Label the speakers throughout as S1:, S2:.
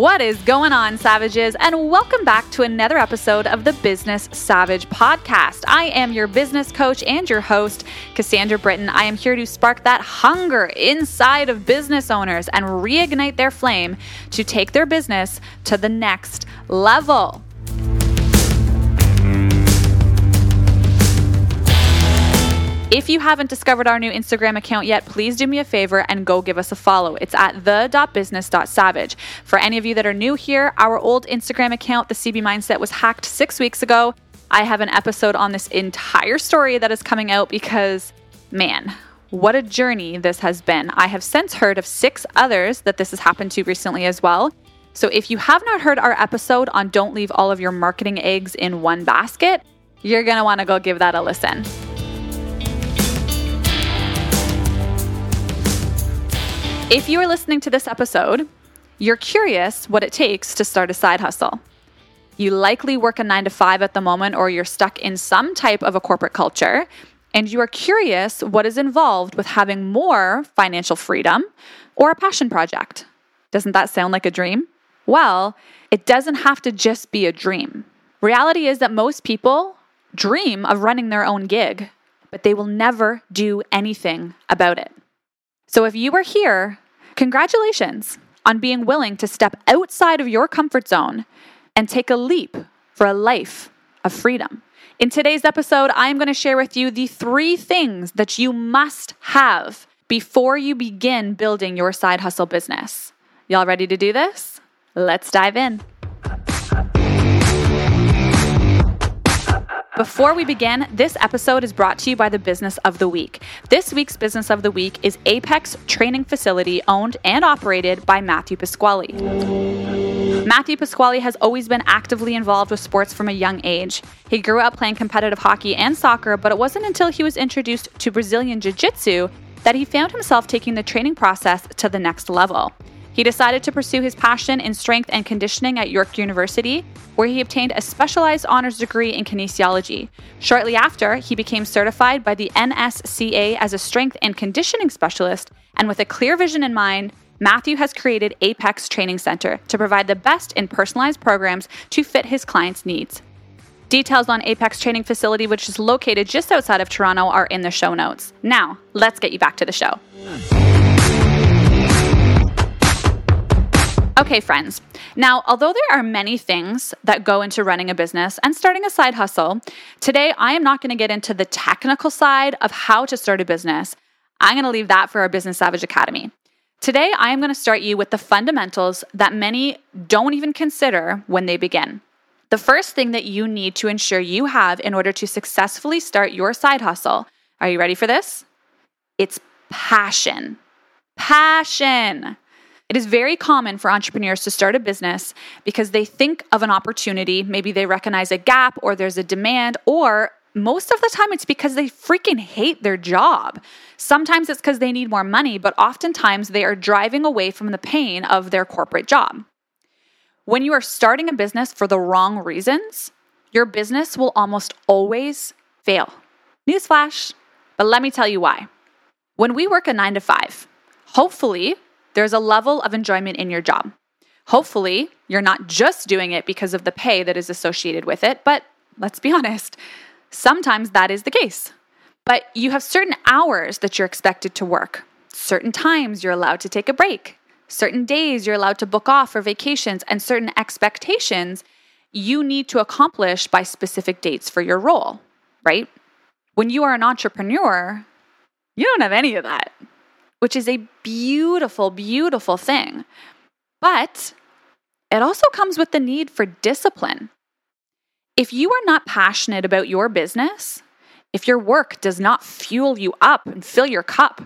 S1: What is going on, Savages? And welcome back to another episode of the Business Savage podcast. I am your business coach and your host, Cassandra Britton. I am here to spark that hunger inside of business owners and reignite their flame to take their business to the next level. If you haven't discovered our new Instagram account yet, please do me a favor and go give us a follow. It's at the.business.savage. For any of you that are new here, our old Instagram account, the CB Mindset, was hacked six weeks ago. I have an episode on this entire story that is coming out because, man, what a journey this has been. I have since heard of six others that this has happened to recently as well. So if you have not heard our episode on Don't Leave All of Your Marketing Eggs in One Basket, you're going to want to go give that a listen. If you are listening to this episode, you're curious what it takes to start a side hustle. You likely work a nine to five at the moment, or you're stuck in some type of a corporate culture, and you are curious what is involved with having more financial freedom or a passion project. Doesn't that sound like a dream? Well, it doesn't have to just be a dream. Reality is that most people dream of running their own gig, but they will never do anything about it. So if you are here, congratulations on being willing to step outside of your comfort zone and take a leap for a life of freedom. In today's episode, I'm going to share with you the three things that you must have before you begin building your side hustle business. Y'all ready to do this? Let's dive in. Before we begin, this episode is brought to you by the Business of the Week. This week's Business of the Week is Apex Training Facility, owned and operated by Matthew Pasquale. Matthew Pasquale has always been actively involved with sports from a young age. He grew up playing competitive hockey and soccer, but it wasn't until he was introduced to Brazilian Jiu Jitsu that he found himself taking the training process to the next level. He decided to pursue his passion in strength and conditioning at York University, where he obtained a specialized honors degree in kinesiology. Shortly after, he became certified by the NSCA as a strength and conditioning specialist, and with a clear vision in mind, Matthew has created Apex Training Center to provide the best in personalized programs to fit his clients' needs. Details on Apex Training Facility, which is located just outside of Toronto, are in the show notes. Now, let's get you back to the show. Okay, friends. Now, although there are many things that go into running a business and starting a side hustle, today I am not going to get into the technical side of how to start a business. I'm going to leave that for our Business Savage Academy. Today, I am going to start you with the fundamentals that many don't even consider when they begin. The first thing that you need to ensure you have in order to successfully start your side hustle, are you ready for this? It's passion. Passion. It is very common for entrepreneurs to start a business because they think of an opportunity, maybe they recognize a gap or there's a demand, or most of the time it's because they freaking hate their job. Sometimes it's because they need more money, but oftentimes they are driving away from the pain of their corporate job. When you are starting a business for the wrong reasons, your business will almost always fail. Newsflash, but let me tell you why. When we work a nine to five, hopefully there's a level of enjoyment in your job. Hopefully, you're not just doing it because of the pay that is associated with it, but let's be honest, sometimes that is the case. But you have certain hours that you're expected to work, certain times you're allowed to take a break, certain days you're allowed to book off for vacations, and certain expectations you need to accomplish by specific dates for your role, right? When you are an entrepreneur, you don't have any of that which is a beautiful, beautiful thing. But it also comes with the need for discipline. If you are not passionate about your business, if your work does not fuel you up and fill your cup,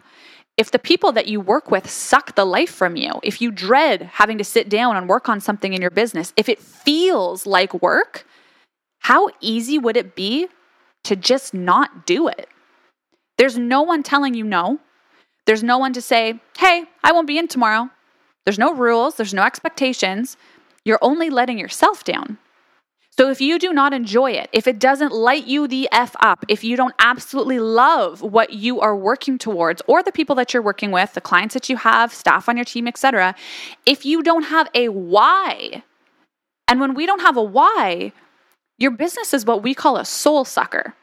S1: if the people that you work with suck the life from you, if you dread having to sit down and work on something in your business, if it feels like work, how easy would it be to just not do it? There's no one telling you no. There's no one to say, hey, I won't be in tomorrow. There's no rules, there's no expectations. You're only letting yourself down. So if you do not enjoy it, if it doesn't light you the F up, if you don't absolutely love what you are working towards or the people that you're working with, the clients that you have, staff on your team, etc., if you don't have a why, and when we don't have a why, your business is what we call a soul sucker.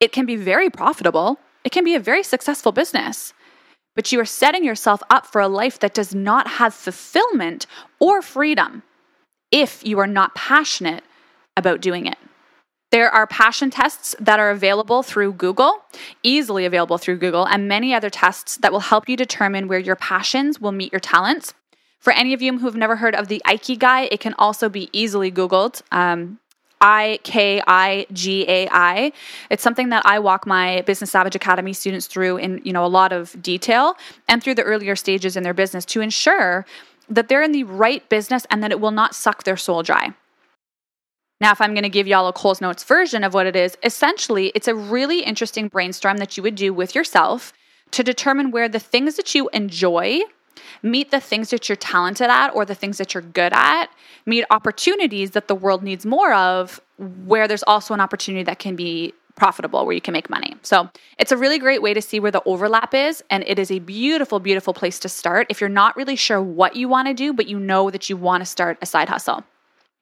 S1: It can be very profitable, it can be a very successful business, but you are setting yourself up for a life that does not have fulfillment or freedom if you are not passionate about doing it. There are passion tests that are available through Google, easily available through Google, and many other tests that will help you determine where your passions will meet your talents. For any of you who have never heard of the Ikigai, it can also be easily Googled. Um, I K I G A I. It's something that I walk my Business Savage Academy students through in you know a lot of detail and through the earlier stages in their business to ensure that they're in the right business and that it will not suck their soul dry. Now, if I'm going to give y'all a Coles Notes version of what it is, essentially, it's a really interesting brainstorm that you would do with yourself to determine where the things that you enjoy meet the things that you're talented at or the things that you're good at, meet opportunities that the world needs more of, where there's also an opportunity that can be profitable where you can make money. So it's a really great way to see where the overlap is. And it is a beautiful, beautiful place to start if you're not really sure what you want to do, but you know that you want to start a side hustle.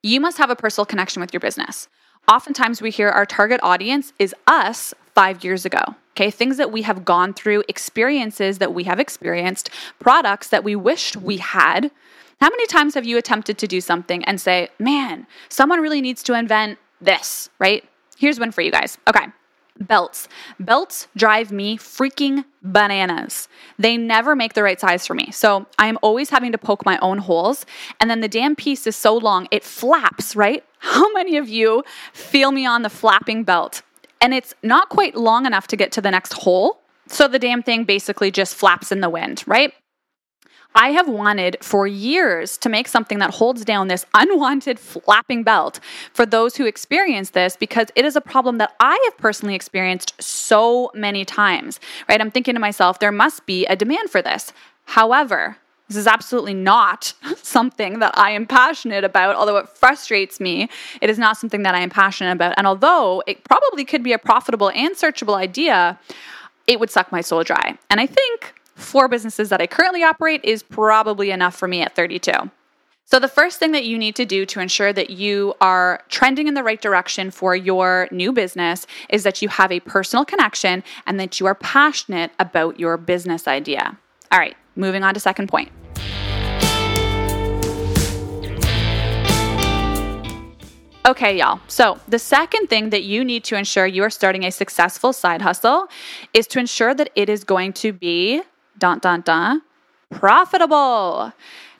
S1: You must have a personal connection with your business. Oftentimes, we hear our target audience is us five years ago. Okay, things that we have gone through, experiences that we have experienced, products that we wished we had. How many times have you attempted to do something and say, man, someone really needs to invent this, right? Here's one for you guys. Okay. Belts. Belts drive me freaking bananas. They never make the right size for me. So I am always having to poke my own holes. And then the damn piece is so long, it flaps, right? How many of you feel me on the flapping belt? And it's not quite long enough to get to the next hole. So the damn thing basically just flaps in the wind, right? I have wanted for years to make something that holds down this unwanted flapping belt for those who experience this because it is a problem that I have personally experienced so many times, right? I'm thinking to myself, there must be a demand for this. However, this is absolutely not something that I am passionate about, although it frustrates me. It is not something that I am passionate about. And although it probably could be a profitable and searchable idea, it would suck my soul dry. And I think four businesses that I currently operate is probably enough for me at 32. So, the first thing that you need to do to ensure that you are trending in the right direction for your new business is that you have a personal connection and that you are passionate about your business idea. All right, moving on to second point. Okay, y'all. So, the second thing that you need to ensure you are starting a successful side hustle is to ensure that it is going to be dun dun dun profitable.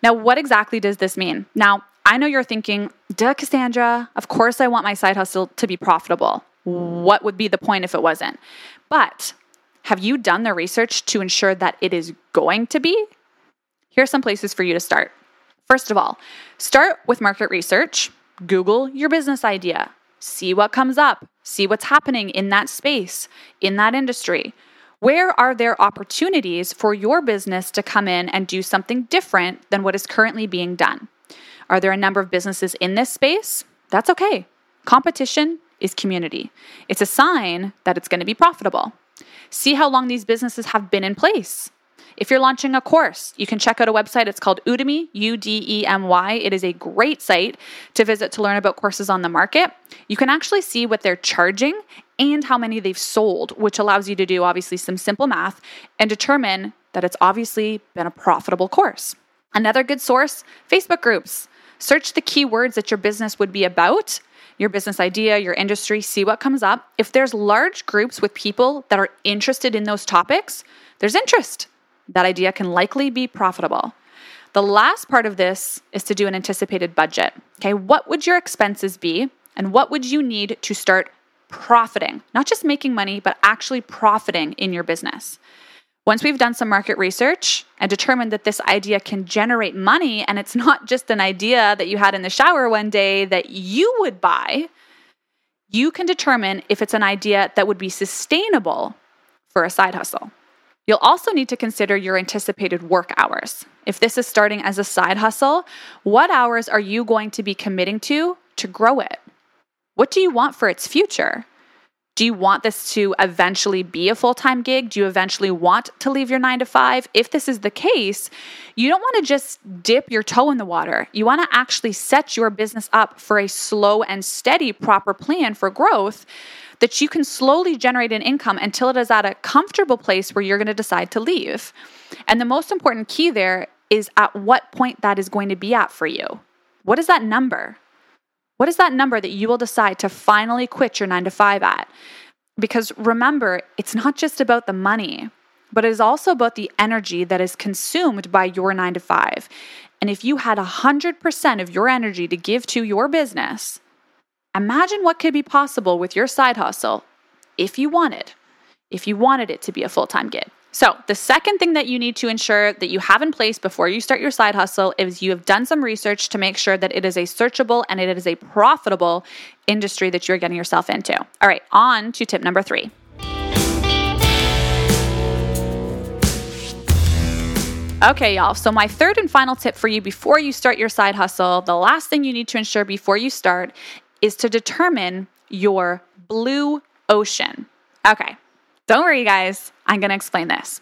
S1: Now, what exactly does this mean? Now, I know you're thinking, duh, Cassandra, of course I want my side hustle to be profitable. What would be the point if it wasn't? But have you done the research to ensure that it is going to be? Here are some places for you to start. First of all, start with market research. Google your business idea. See what comes up. See what's happening in that space, in that industry. Where are there opportunities for your business to come in and do something different than what is currently being done? Are there a number of businesses in this space? That's okay. Competition is community. It's a sign that it's going to be profitable. See how long these businesses have been in place. If you're launching a course, you can check out a website. It's called Udemy, U D E M Y. It is a great site to visit to learn about courses on the market. You can actually see what they're charging and how many they've sold, which allows you to do obviously some simple math and determine that it's obviously been a profitable course. Another good source Facebook groups. Search the keywords that your business would be about, your business idea, your industry, see what comes up. If there's large groups with people that are interested in those topics, there's interest. That idea can likely be profitable. The last part of this is to do an anticipated budget. Okay, what would your expenses be and what would you need to start profiting, not just making money, but actually profiting in your business. Once we've done some market research and determined that this idea can generate money and it's not just an idea that you had in the shower one day that you would buy, you can determine if it's an idea that would be sustainable for a side hustle. You'll also need to consider your anticipated work hours. If this is starting as a side hustle, what hours are you going to be committing to to grow it? What do you want for its future? Do you want this to eventually be a full time gig? Do you eventually want to leave your nine to five? If this is the case, you don't want to just dip your toe in the water. You want to actually set your business up for a slow and steady, proper plan for growth that you can slowly generate an income until it is at a comfortable place where you're going to decide to leave. And the most important key there is at what point that is going to be at for you. What is that number? What is that number that you will decide to finally quit your nine to five at? Because remember, it's not just about the money, but it is also about the energy that is consumed by your nine to five. And if you had 100% of your energy to give to your business, imagine what could be possible with your side hustle if you wanted, if you wanted it to be a full time gig. So, the second thing that you need to ensure that you have in place before you start your side hustle is you have done some research to make sure that it is a searchable and it is a profitable industry that you're getting yourself into. All right, on to tip number three. Okay, y'all. So, my third and final tip for you before you start your side hustle, the last thing you need to ensure before you start is to determine your blue ocean. Okay, don't worry, guys. I'm going to explain this.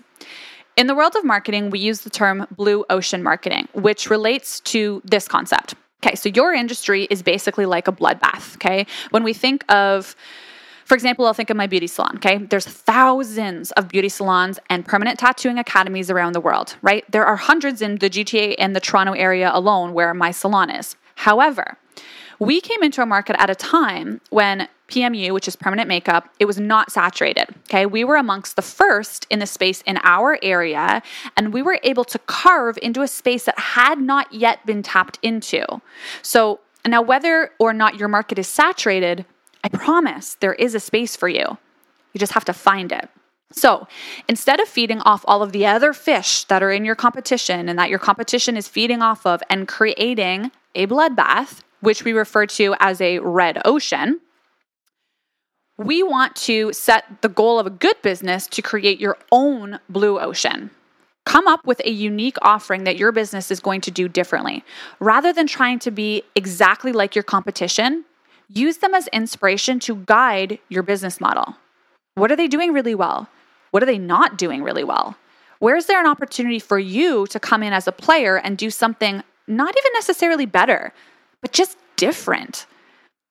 S1: In the world of marketing, we use the term blue ocean marketing, which relates to this concept. Okay, so your industry is basically like a bloodbath. Okay, when we think of for example, I'll think of my beauty salon, okay? There's thousands of beauty salons and permanent tattooing academies around the world, right? There are hundreds in the GTA and the Toronto area alone where my salon is. However, we came into a market at a time when PMU, which is permanent makeup, it was not saturated. Okay. We were amongst the first in the space in our area, and we were able to carve into a space that had not yet been tapped into. So now, whether or not your market is saturated, I promise there is a space for you. You just have to find it. So instead of feeding off all of the other fish that are in your competition and that your competition is feeding off of and creating a bloodbath, which we refer to as a red ocean, we want to set the goal of a good business to create your own blue ocean. Come up with a unique offering that your business is going to do differently. Rather than trying to be exactly like your competition, use them as inspiration to guide your business model. What are they doing really well? What are they not doing really well? Where is there an opportunity for you to come in as a player and do something not even necessarily better, but just different?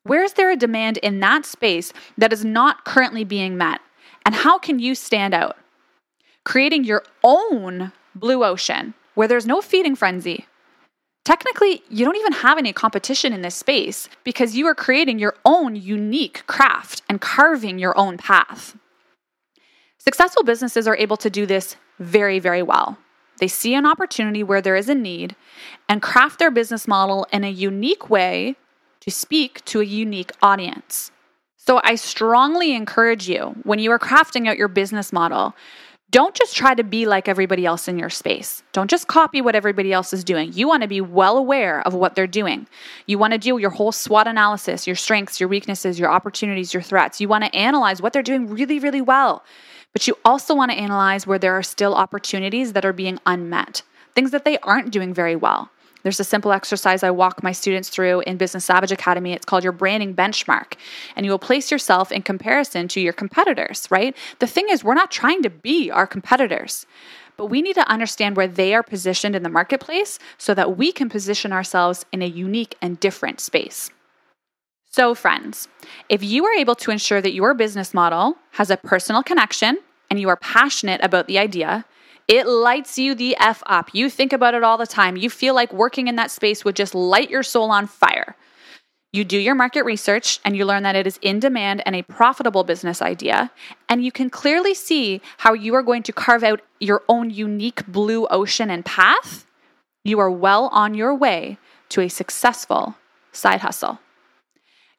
S1: Where is there a demand in that space that is not currently being met? And how can you stand out? Creating your own blue ocean where there's no feeding frenzy. Technically, you don't even have any competition in this space because you are creating your own unique craft and carving your own path. Successful businesses are able to do this very, very well. They see an opportunity where there is a need and craft their business model in a unique way to speak to a unique audience. So I strongly encourage you when you are crafting out your business model, don't just try to be like everybody else in your space. Don't just copy what everybody else is doing. You want to be well aware of what they're doing. You want to do your whole SWOT analysis, your strengths, your weaknesses, your opportunities, your threats. You want to analyze what they're doing really, really well. But you also want to analyze where there are still opportunities that are being unmet, things that they aren't doing very well. There's a simple exercise I walk my students through in Business Savage Academy. It's called your branding benchmark. And you will place yourself in comparison to your competitors, right? The thing is, we're not trying to be our competitors, but we need to understand where they are positioned in the marketplace so that we can position ourselves in a unique and different space. So, friends, if you are able to ensure that your business model has a personal connection and you are passionate about the idea, it lights you the F up. You think about it all the time. You feel like working in that space would just light your soul on fire. You do your market research and you learn that it is in demand and a profitable business idea. And you can clearly see how you are going to carve out your own unique blue ocean and path. You are well on your way to a successful side hustle.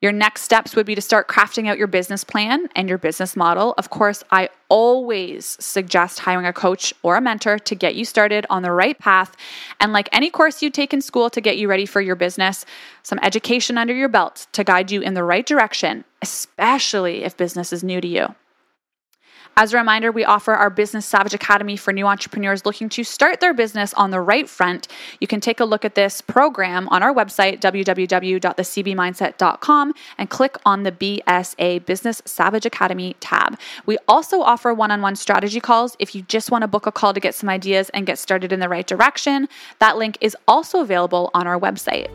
S1: Your next steps would be to start crafting out your business plan and your business model. Of course, I always suggest hiring a coach or a mentor to get you started on the right path. And like any course you take in school to get you ready for your business, some education under your belt to guide you in the right direction, especially if business is new to you. As a reminder, we offer our Business Savage Academy for new entrepreneurs looking to start their business on the right front. You can take a look at this program on our website, www.thecbmindset.com, and click on the BSA Business Savage Academy tab. We also offer one on one strategy calls if you just want to book a call to get some ideas and get started in the right direction. That link is also available on our website.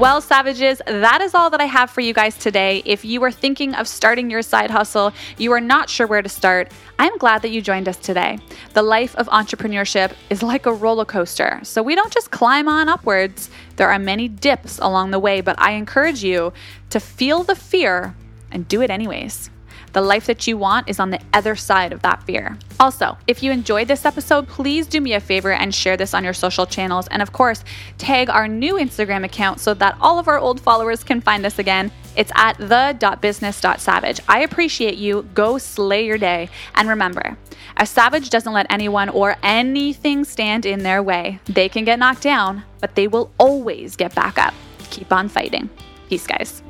S1: Well, Savages, that is all that I have for you guys today. If you are thinking of starting your side hustle, you are not sure where to start, I'm glad that you joined us today. The life of entrepreneurship is like a roller coaster, so we don't just climb on upwards. There are many dips along the way, but I encourage you to feel the fear and do it anyways. The life that you want is on the other side of that fear. Also, if you enjoyed this episode, please do me a favor and share this on your social channels. And of course, tag our new Instagram account so that all of our old followers can find us again. It's at the.business.savage. I appreciate you. Go slay your day. And remember, a savage doesn't let anyone or anything stand in their way. They can get knocked down, but they will always get back up. Keep on fighting. Peace, guys.